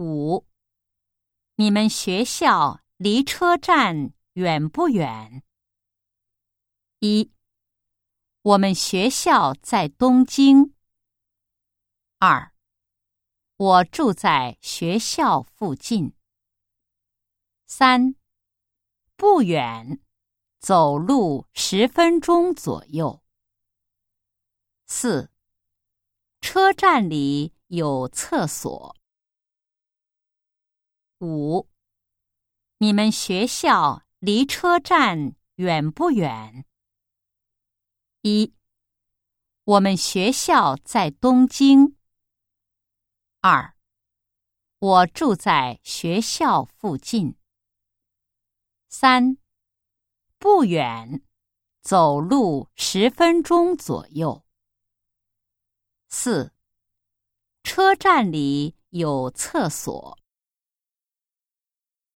五，你们学校离车站远不远？一，我们学校在东京。二，我住在学校附近。三，不远，走路十分钟左右。四，车站里有厕所。五，你们学校离车站远不远？一，我们学校在东京。二，我住在学校附近。三，不远，走路十分钟左右。四，车站里有厕所。